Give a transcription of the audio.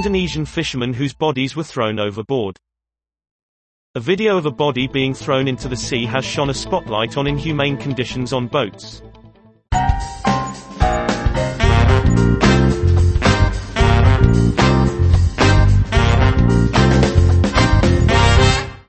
Indonesian fishermen whose bodies were thrown overboard. A video of a body being thrown into the sea has shone a spotlight on inhumane conditions on boats.